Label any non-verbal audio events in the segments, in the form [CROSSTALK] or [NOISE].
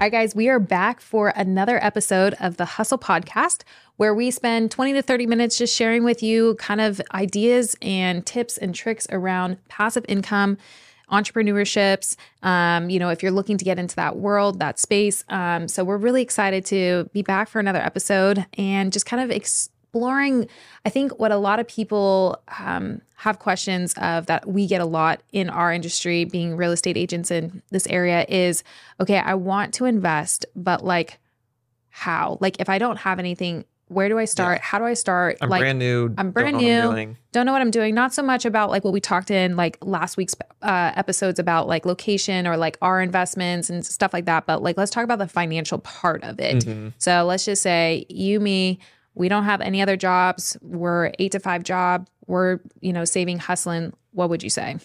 All right, guys, we are back for another episode of the Hustle Podcast, where we spend 20 to 30 minutes just sharing with you kind of ideas and tips and tricks around passive income, entrepreneurships. Um, you know, if you're looking to get into that world, that space. Um, so we're really excited to be back for another episode and just kind of exploring. I think what a lot of people um, have questions of that we get a lot in our industry, being real estate agents in this area, is okay, I want to invest, but like, how? Like, if I don't have anything where do I start? Yeah. How do I start? I'm like, brand new. I'm brand don't new. Know don't know what I'm doing. Not so much about like what we talked in like last week's uh, episodes about like location or like our investments and stuff like that. But like, let's talk about the financial part of it. Mm-hmm. So let's just say you, me, we don't have any other jobs. We're eight to five job. We're, you know, saving, hustling. What would you say?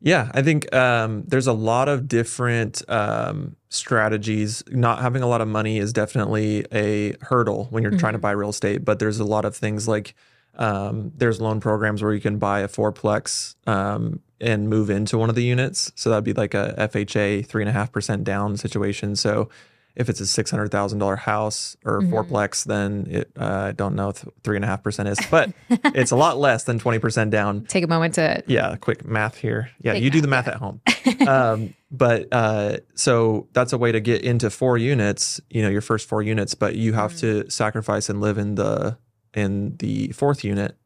Yeah, I think um, there's a lot of different um, strategies. Not having a lot of money is definitely a hurdle when you're mm-hmm. trying to mm-hmm. buy real estate, but there's a lot of things like um, there's loan programs where you can buy a fourplex um, and move into one of the units. So that'd be like a FHA three and a half percent down situation. So if it's a six hundred thousand dollar house or mm-hmm. fourplex, then it uh, I don't know three and a half percent is, but it's a lot less than twenty percent down. [LAUGHS] Take a moment to yeah, quick math here. Yeah, you math, do the math at home. um, but uh, so that's a way to get into four units. You know, your first four units, but you have mm-hmm. to sacrifice and live in the in the fourth unit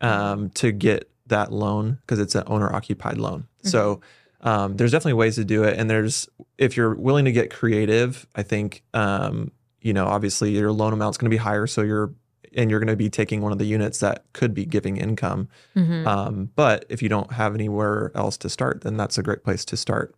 um, to get that loan because it's an owner occupied loan. Mm-hmm. So um, there's definitely ways to do it, and there's if you're willing to get creative, I think um, you know obviously your loan amount's going to be higher, so you're and you're going to be taking one of the units that could be giving income. Mm-hmm. Um, but if you don't have anywhere else to start, then that's a great place to start.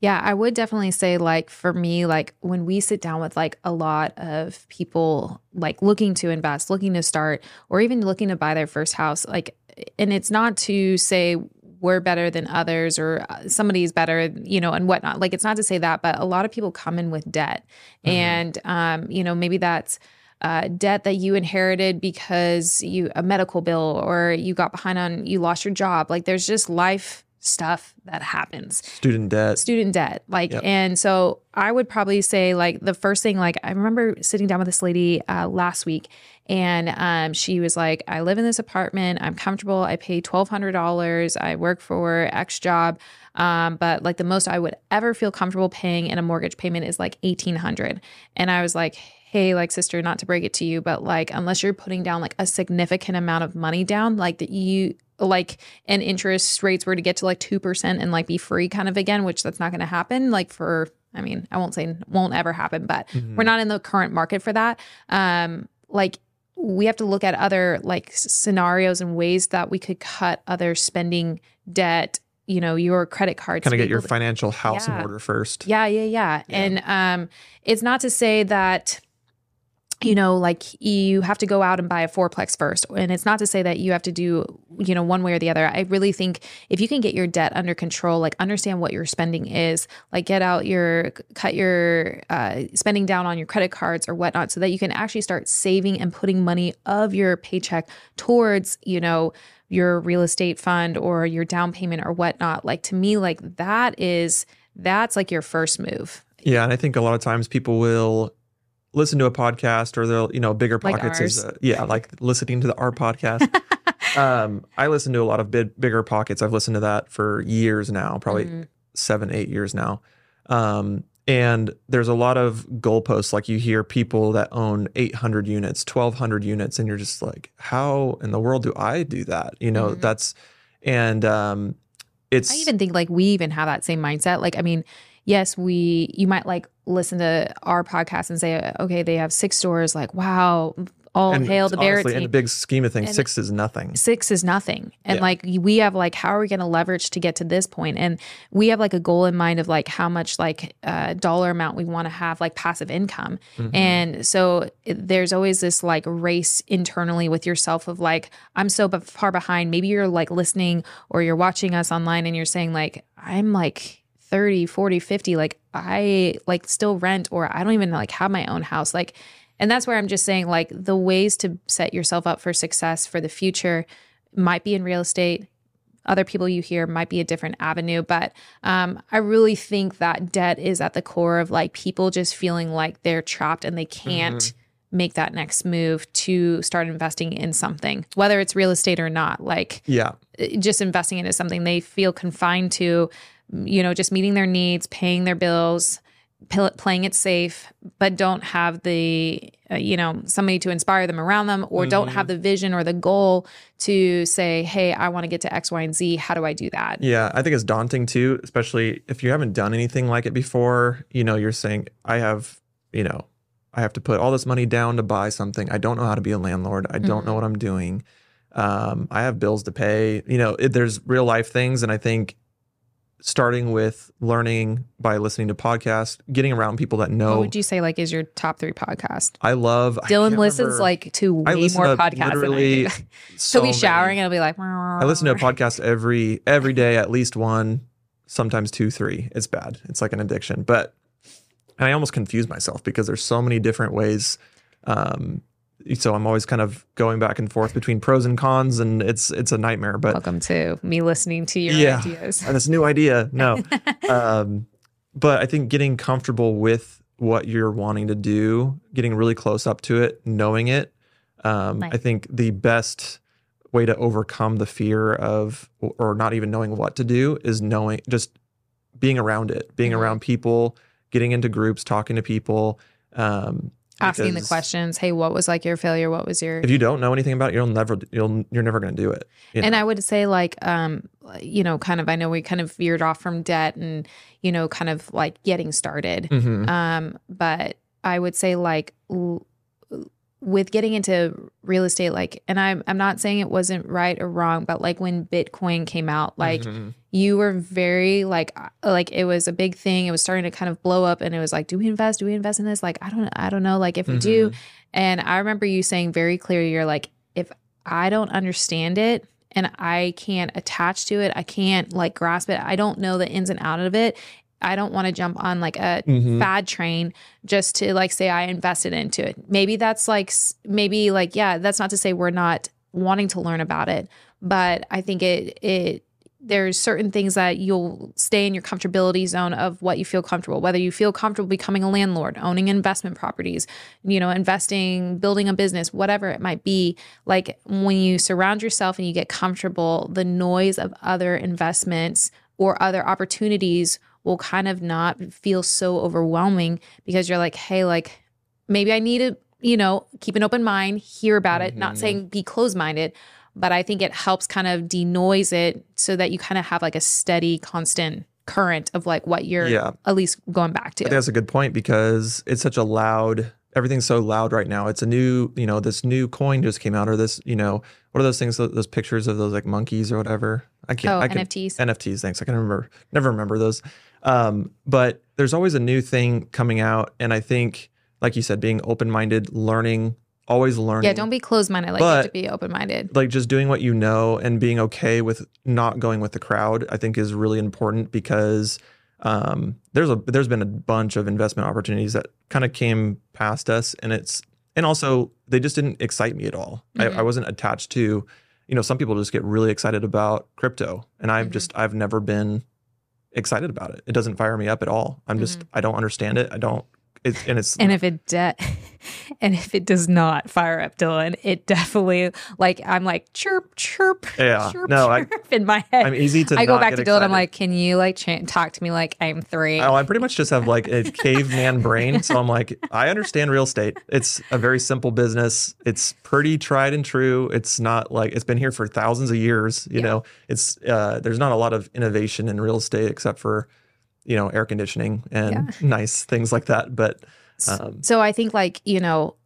Yeah, I would definitely say like for me like when we sit down with like a lot of people like looking to invest, looking to start or even looking to buy their first house like and it's not to say we're better than others or uh, somebody's better, you know, and whatnot. Like it's not to say that, but a lot of people come in with debt. Mm-hmm. And, um, you know, maybe that's, uh, debt that you inherited because you a medical bill or you got behind on you lost your job like there's just life stuff that happens student debt student debt like yep. and so i would probably say like the first thing like i remember sitting down with this lady uh, last week and um, she was like, I live in this apartment. I'm comfortable. I pay $1,200. I work for X job. Um, but like the most I would ever feel comfortable paying in a mortgage payment is like 1800 And I was like, hey, like sister, not to break it to you, but like unless you're putting down like a significant amount of money down, like that you like and interest rates were to get to like 2% and like be free kind of again, which that's not going to happen like for I mean, I won't say won't ever happen, but mm-hmm. we're not in the current market for that. Um, like we have to look at other like scenarios and ways that we could cut other spending debt you know your credit cards kind of get your financial house yeah. in order first yeah, yeah yeah yeah and um it's not to say that you know, like you have to go out and buy a fourplex first. And it's not to say that you have to do, you know, one way or the other. I really think if you can get your debt under control, like understand what your spending is, like get out your, cut your uh, spending down on your credit cards or whatnot, so that you can actually start saving and putting money of your paycheck towards, you know, your real estate fund or your down payment or whatnot. Like to me, like that is, that's like your first move. Yeah. And I think a lot of times people will, listen to a podcast or they'll you know BiggerPockets like is uh, yeah like listening to the our podcast. [LAUGHS] Um i listen to a lot of big, BiggerPockets. I've listened to that for years now probably mm-hmm. seven eight years now. Um and there's a lot of goalposts. Like you hear people that own 800 units 1200 units and you're just like how in the world do i do that? You know mm-hmm. that's and um it's i even think like we even have that same mindset. Like i mean yes, we you might like listen to our podcast and say, okay, they have six stores. Like, wow, all and hail the Barrett In the big scheme of things, and six is nothing. Six is nothing. And yeah. like we have like, how are we going to leverage to get to this point? And we have like a goal in mind of like how much like uh, dollar amount we want to have like passive income. Mm-hmm. And so it, there's always this like race internally with yourself of like, I'm so far behind. Maybe you're like listening or you're watching us online and you're saying like, I'm like 30, 40, 50, like I like still rent or I don't even like have my own house. Like, and that's where I'm just saying like the ways to set yourself up for success for the future might be in real estate, other people you hear might be a different avenue. But um, I really think that debt is at the core of like people just feeling like they're trapped and they can't. Mm-hmm. Make that next move to start investing in something, whether it's real estate or not. Like, Yeah. just investing into something they feel confined to, you know, just meeting their needs, paying their bills, pl- playing it safe, but don't have the, uh, you know, somebody to inspire them around them or don't have the vision or the goal to say, hey, I want to get to X, Y, and Z. How do I do that? Yeah, I think it's daunting too, especially if you haven't done anything like it before. You know, you're saying, I have, you know, I have to put all this money down to buy something. I don't know how to be a landlord. I don't know what I'm doing. Um, I have bills to pay. You know, it, there's real life things. And I think starting with learning by listening to podcasts, getting around people that know. What would you say like is your top three podcast? I love. Dylan can't listens remember- like to I way more podcasts literally than I do. so [LAUGHS] He'll be many. showering and he'll be like, I listen to a podcast every every day, at least one, sometimes two, three. It's bad. It's like an addiction. But and I almost confuse myself because there's so many different ways. Um, so I'm always kind of going back and forth between pros and cons, and it's it's a nightmare. But Welcome to me listening to your Yeah. ideas. and this new idea, no. [LAUGHS] um, but I think getting comfortable with what you're wanting to do, getting really close up to it, knowing it. Um, I think the best way to overcome the fear of or not even knowing what to do is knowing just being around it, being Mhm. around people, getting into groups, talking to people. Um, asking the questions hey what was like your failure what was your If you don't know anything about it, you'll never you'll you're never going to do it. and know? i would say like um you know kind of i know we kind of veered off from debt and you know kind of like getting started Mhm. um but i would say like l- with getting into real estate like and i'm i'm not saying it wasn't right or wrong but like when bitcoin came out like Mhm. you were very like uh, like it was a big thing it was starting to kind of blow up and it was like do we invest do we invest in this like i don't i don't know like if we do Mhm. and i remember you saying very clearly you're like if i don't understand it and i can't attach to it i can't like grasp it i don't know the ins and out of it i don't want to jump on like a Mhm. fad train just to like say i invested into it maybe that's like maybe like yeah that's not to say we're not wanting to learn about it but i think it it there's certain things that you'll stay in your comfortability zone of what you feel comfortable whether you feel comfortable becoming a landlord owning investment properties you know investing building a business whatever it might be like when you surround yourself and you get comfortable the noise of other investments or other opportunities will kind of not feel so overwhelming because you're like hey like maybe i need to you know keep an open mind hear about it not Mhm. saying be closed minded but I think it helps kind of denoise it so that you kind of have like a steady, constant current of like what you're Yeah. at least going back I to. think that's a good point because it's such a loud. Everything's so loud right now. It's a new, you know, this new coin just came out, or this, you know, what are those things? Those, those pictures of those like monkeys or whatever. I can't. Oh, I can, NFTs. NFTs. Thanks. I can remember. Never remember those. Um, but there's always a new thing coming out, and I think, like you said, being open minded, learning, always learning. yeah, don't be closed minded. Like you have to be open minded. like just doing what you know and being okay with not going with the crowd i think is really important because um, there's a there's been a bunch of investment opportunities that kind of came past us and it's and also they just didn't excite me at all I, Mhm. I wasn't attached to you know some people just get really excited about crypto and i've Mhm. just i've never been excited about it. It doesn't fire me up at all. I'm just mm-hmm. i don't understand it. I don't it's and it's And if it de- [LAUGHS] and if it does not fire up Dylan, it definitely like I'm like chirp chirp Yeah. [LAUGHS] chirp No, I- in my head. i'm easy to I go back to Dylan. I'm like, can you like ch- talk to me like I'm three? Oh, I pretty much just have like a caveman brain. So I'm like, [LAUGHS] I understand real estate. It's a very simple business. It's pretty tried and true. It's not like it's been here for thousands of years. You Yeah. know, it's uh, there's not a lot of innovation in real estate except for you know air conditioning and [LAUGHS] nice things like that. But um, So I think like, you know,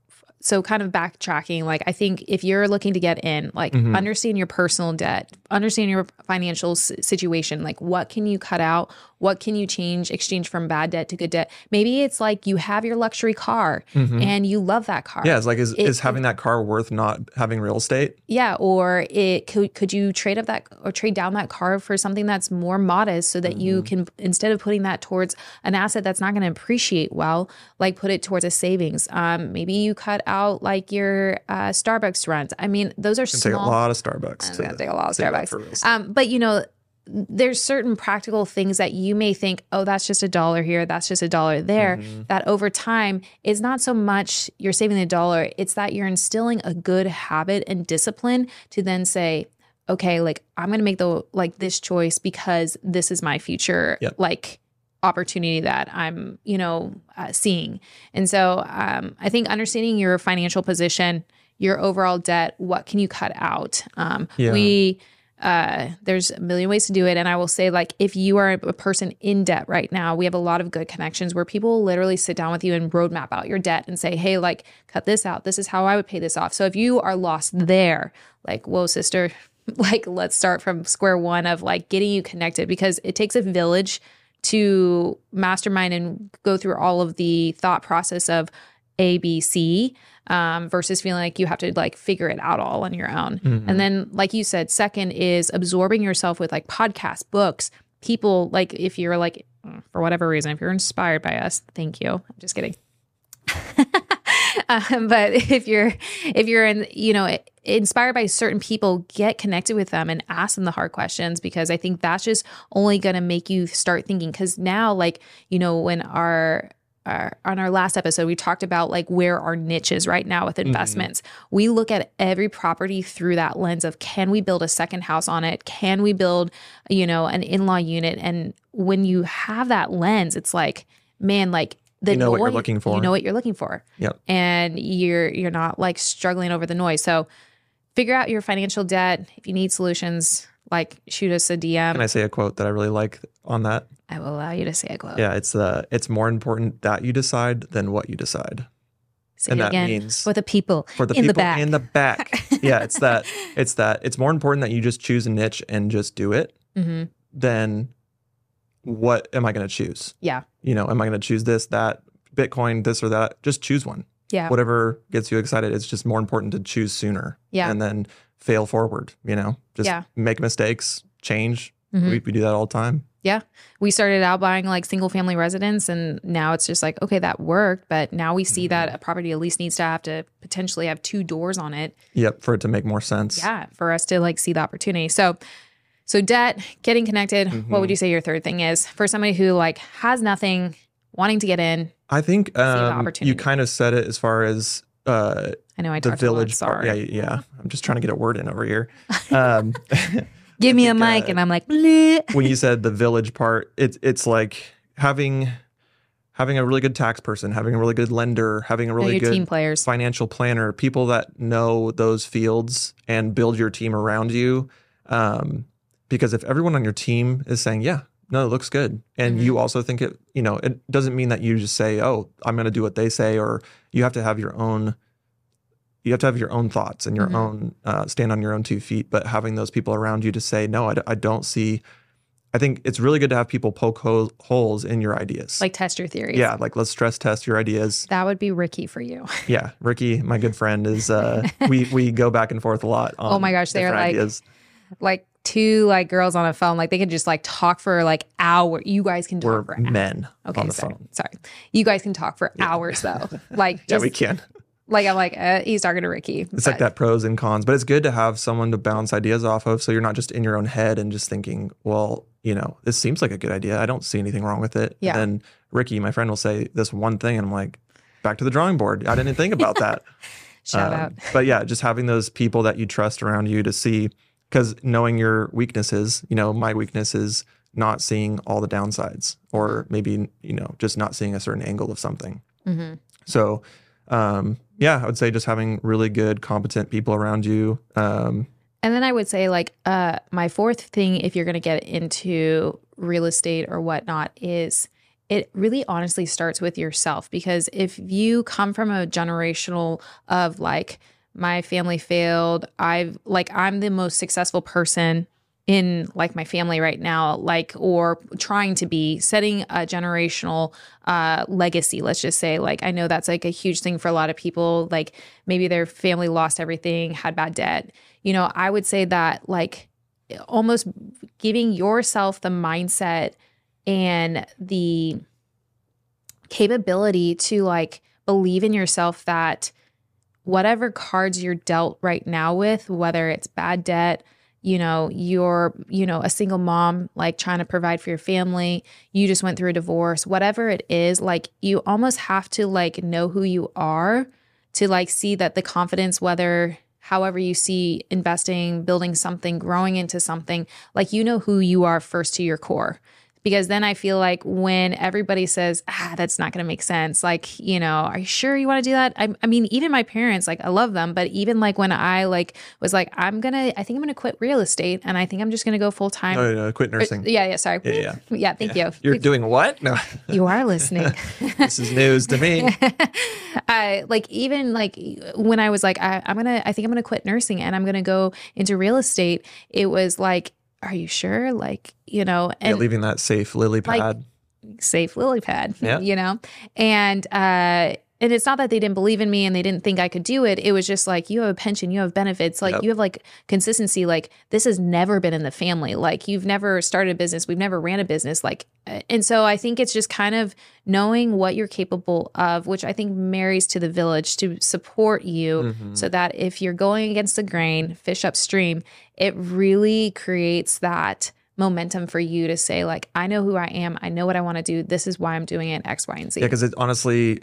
so kind of backtracking, like I think if you're looking to get in, like Mhm. understand your personal debt, understand your financial s- situation, like what can you cut out? What can you change, exchange from bad debt to good debt? Maybe it's like you have your luxury car mhm. and you love that car. yeah, it's like is, It- is having that car worth not having real estate? Yeah, or it could could you trade up that or trade down that car for something that's more modest so that Mm-hmm. you can instead of putting that towards an asset that's not going to appreciate well, like put it towards a savings. Um, maybe you cut out like your uh, Starbucks runs. I mean, those are It's take a lot of Starbucks. To- take a lot of that. Bucks. Um, but you know, there's certain practical things that you may think, oh, that's just a dollar here, that's just a dollar there. Mhm. That over time is not so much you're saving the dollar, it's that you're instilling a good habit and discipline to then say, okay, like I'm gonna make the like this choice because this is my future, Yep. like opportunity that I'm, you know, uh, seeing. And so um, I think understanding your financial position, your overall debt, what can you cut out? Um, Yeah. We uh, there's a million ways to do it. And I will say, like, if you are a person in debt right now, we have a lot of good connections where people literally sit down with you and roadmap out your debt and say, hey, like, cut this out. This is how I would pay this off. So if you are lost there, like, whoa, sister, [LAUGHS] like, let's start from square one of like getting you connected because it takes a village to mastermind and go through all of the thought process of A, B, C um, versus feeling like you have to like figure it out all on your own. Mhm. And then, like you said, second is absorbing yourself with like podcasts, books, people. Like if you're like, for whatever reason, if you're inspired by us, thank you. I'm just kidding. [LAUGHS] um, but if you're if you're in you know inspired by certain people get connected with them and ask them the hard questions because i think that's just only going to make you start thinking because now like you know when our our, on our last episode, we talked about like where our niche is right now with mm-hmm. investments. We look at every property through that lens of can we build a second house on it? Can we build, you know, an in law unit? And when you have that lens, it's like, man, like the You know what you're looking for. You know what you're looking for. Yep. And you're you're not like struggling over the noise. So figure out your financial debt. If you need solutions, like shoot us a DM. Can I say a quote that I really like on that? I will allow you to say a quote. Yeah, it's uh, it's more important that you decide than what you decide, Say and that again means for the people for the in people the back. in the back. [LAUGHS] yeah, it's that. It's that. It's more important that you just choose a niche and just do it hmm than what am I going to choose? Yeah. You know, am I going to choose this, that, Bitcoin, this or that? Just choose one. Yeah. Whatever gets you excited. It's just more important to choose sooner. Yeah. And then fail forward. You know, just Yeah. make mistakes, change. Mhm. We, we do that all the time. Yeah. We started out buying like single family residence and now it's just like okay that worked but now we see Mm-hmm. that a property at least needs to have to potentially have two doors on it Yep. For it to make more sense. yeah for us to like see the opportunity so so debt getting connected what Mm-hmm. would you say your third thing is for somebody who like has nothing wanting to get in I think um, you kind of said it as far as uh, i know i the talked village a lot, part. sorry Yeah, yeah. [LAUGHS] I'm just trying to get a word in over here. Um, [LAUGHS] [LAUGHS] give me a mic uh, and i'm like "Bleh." when you said the village part, it's it's like having having a really good tax person, having a really good lender, having a really your good team players financial planner, people that know those fields and build your team around you. Um, because if everyone on your team is saying, "Yeah, no, it looks good," and Mhm. you also think it, you know, it doesn't mean that you just say, "Oh, I'm going to do what they say," or you have to have your own. You have to have your own thoughts and your Mhm. own uh, stand on your own two feet. But having those people around you to say, "No, I, d- I don't see." I think it's really good to have people poke ho- holes in your ideas. like test your theories yeah, like let's stress test your ideas. that would be ricky for you [LAUGHS] Yeah, Ricky, my good friend, is uh we we go back and forth a lot. [LAUGHS] On Oh my gosh, they are like- ideas. like two like girls on a phone like they can just like talk for like hour you guys can talk we're for hours. men Okay, on the sorry. phone. Sorry. You guys can talk for hours though. [LAUGHS] Like Yeah, we can. Like I'm like uh, he's talking to Ricky. It's like that pros and cons, but it's good to have someone to bounce ideas off of, so you're not just in your own head and just thinking, well, you know, this seems like a good idea. I don't see anything wrong with it. Yeah. And then Ricky, my friend, will say this one thing, and I'm like, back to the drawing board. I didn't think about [LAUGHS] that. Shout Um, out. But yeah, just having those people that you trust around you to see, because knowing your weaknesses, you know, my weakness is not seeing all the downsides, or maybe you know, just not seeing a certain angle of something. hmm So, um, yeah, I would say just having really good, competent people around you. Um, And then I would say like uh my fourth thing if you're gonna get into real estate or whatnot is it really honestly starts with yourself because if you come from a generational of like my family failed i've like i'm the most successful person in like my family right now like or trying to be setting a generational uh legacy let's just say. Like i know that's like a huge thing for a lot of people. Like maybe their family lost everything had bad debt. You know i would say that like almost giving yourself the mindset and the capability to like believe in yourself that whatever cards you're dealt right now with, whether it's bad debt, you know, you're, you know, a single mom, like trying to provide for your family, you just went through a divorce, whatever it is, like you almost have to like know who you are to like see that the confidence, whether however you see investing, building something, growing into something, like you know who you are first to your core because then I feel like when everybody says, ah, that's not going to make sense, like, you know, are you sure you want to do that? I, I, mean, even my parents, like, I love them, but even like when I like was like, I'm going to, I think I'm going to quit real estate and I think I'm just going to go full time. No, no, quit nursing. yeah, yeah, sorry. Yeah, yeah. yeah thank yeah. you. You're We've, doing what? No. [LAUGHS] you are listening. [LAUGHS] this is news to me. [LAUGHS] I like, even like when I was like, I, I'm going to, I think I'm going to quit nursing and I'm going to go into real estate, it was like, are you sure? Like, you know, and yeah, leaving that safe lily pad. Like, safe lily pad, yeah. [LAUGHS] you know? And uh and it's not that they didn't believe in me and they didn't think I could do it. It was just like you have a pension, you have benefits, like yep. you have like consistency. Like this has never been in the family. Like you've never started a business, we've never ran a business. Like, and so I think it's just kind of knowing what you're capable of, which I think marries to the village to support you, mm-hmm. so that if you're going against the grain, fish upstream, it really creates that momentum for you to say like i know who i am i know what i want to do this is why i'm doing it x y and z yeah because it honestly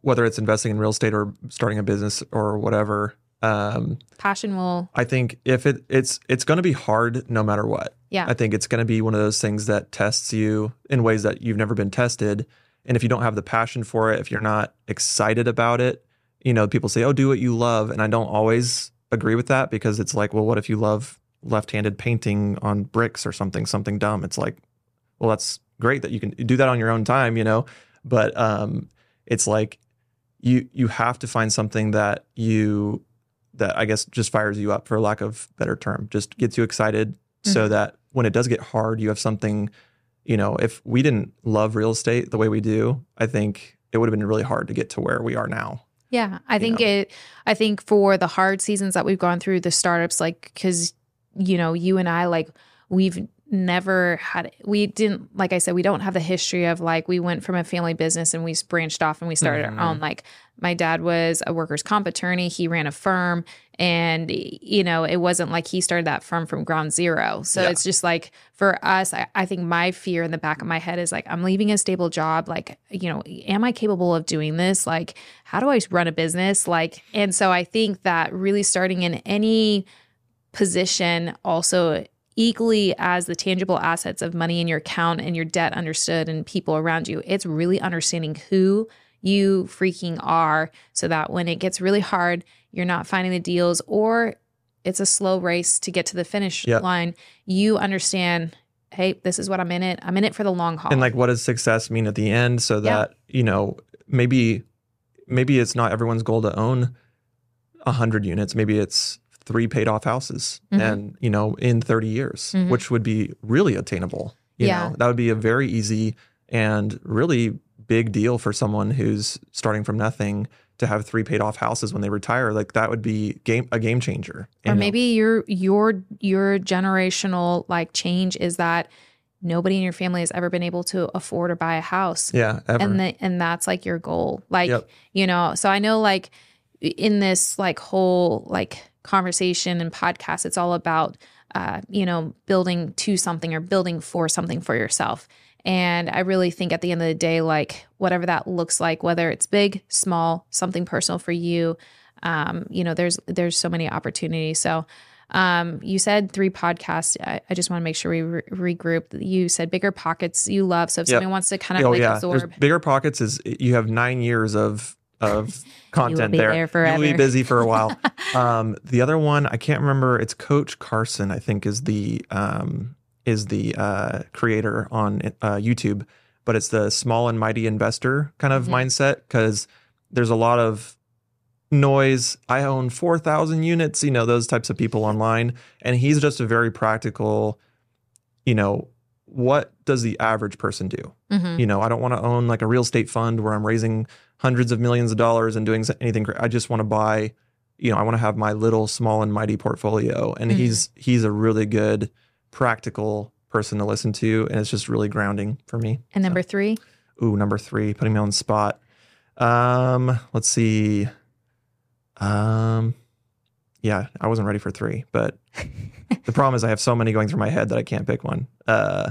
whether it's investing in real estate or starting a business or whatever um, passion will i think if it it's it's going to be hard no matter what. Yeah. I think it's going to be one of those things that tests you in ways that you've never been tested. And if you don't have the passion for it if you're not excited about it you know people say oh do what you love. And i don't always agree with that because it's like well what if you love left-handed painting on bricks or something something dumb? It's like well that's great that you can do that on your own time you know? But um it's like you you have to find something that you that I guess just fires you up for lack of better term, just gets you excited mm-hmm. so that when it does get hard, you have something, you know, if we didn't love real estate the way we do, I think it would have been really hard to get to where we are now. Yeah, I think know? it I think for the hard seasons that we've gone through the startups like cuz you know, you and I like we've never had we didn't like i said we don't have the history of like we went from a family business and we branched off and we started mm-hmm. our own. Like my dad was a workers comp attorney. He ran a firm and you know it wasn't like he started that firm from ground zero. So yeah. it's just like for us I, I think my fear in the back of my head is like i'm leaving a stable job. Like you know am i capable of doing this? Like how do i run a business? Like and so i think that really starting in any position also equally as the tangible assets of money in your account and your debt understood and people around you. It's really understanding who you freaking are so that when it gets really hard, you're not finding the deals or it's a slow race to get to the finish yep. line. You understand, hey, this is what I'm in it. I'm in it for the long haul. And like what does success mean at the end so that, yep. you know, maybe maybe it's not everyone's goal to own 100 units. Maybe it's three paid off houses mm-hmm. and you know in 30 years mm-hmm. which would be really attainable you yeah. know that would be a very easy and really big deal for someone who's starting from nothing to have three paid off houses when they retire like that would be game a game changer or maybe your your your generational like change is that nobody in your family has ever been able to afford or buy a house yeah ever. and the, and that's like your goal like yep. you know so i know like in this like whole like conversation and podcast, it's all about, uh, you know, building to something or building for something for yourself. And I really think at the end of the day, like whatever that looks like, whether it's big, small, something personal for you, um, you know, there's there's so many opportunities. So um, you said three podcasts. I, I just want to make sure we re- regroup. You said BiggerPockets you love. So if yep. someone wants to kind of oh, like yeah. absorb, There's BiggerPockets is you have nine years of of [LAUGHS] content there. there You'll be busy for a while. [LAUGHS] um, the other one, I can't remember. It's Coach Carson, I think, is the um, is the uh, creator on uh, YouTube, but it's the small and mighty investor kind of mm-hmm. mindset because there's a lot of noise. I own four thousand units. You know those types of people online, and he's just a very practical. You know what does the average person do? Mm-hmm. You know, I don't want to own like a real estate fund where I'm raising hundreds of millions of dollars and doing anything. I just want to buy, you know, I want to have my little small and mighty portfolio. And mm-hmm. he's he's a really good practical person to listen to, and it's just really grounding for me. And number so. three. Ooh, number three, putting me on the spot. Um, let's see. Um, yeah, I wasn't ready for three, but [LAUGHS] the problem is I have so many going through my head that I can't pick one. Uh,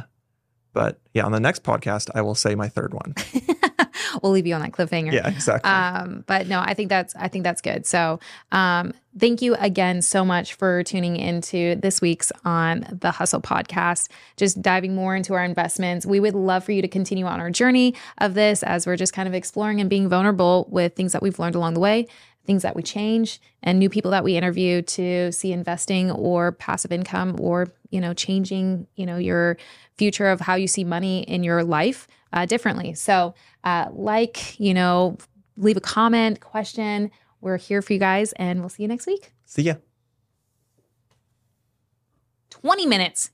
but yeah, on the next podcast, I will say my third one. [LAUGHS] we'll leave you on that cliffhanger. Yeah, exactly. Um, but no, I think that's I think that's good. So um, thank you again so much for tuning into this week's on the Hustle podcast. Just diving more into our investments. We would love for you to continue on our journey of this as we're just kind of exploring and being vulnerable with things that we've learned along the way things that we change and new people that we interview to see investing or passive income or you know changing you know your future of how you see money in your life uh, differently. So uh, like you know leave a comment question. We're here for you guys and we'll see you next week. See ya. 20 minutes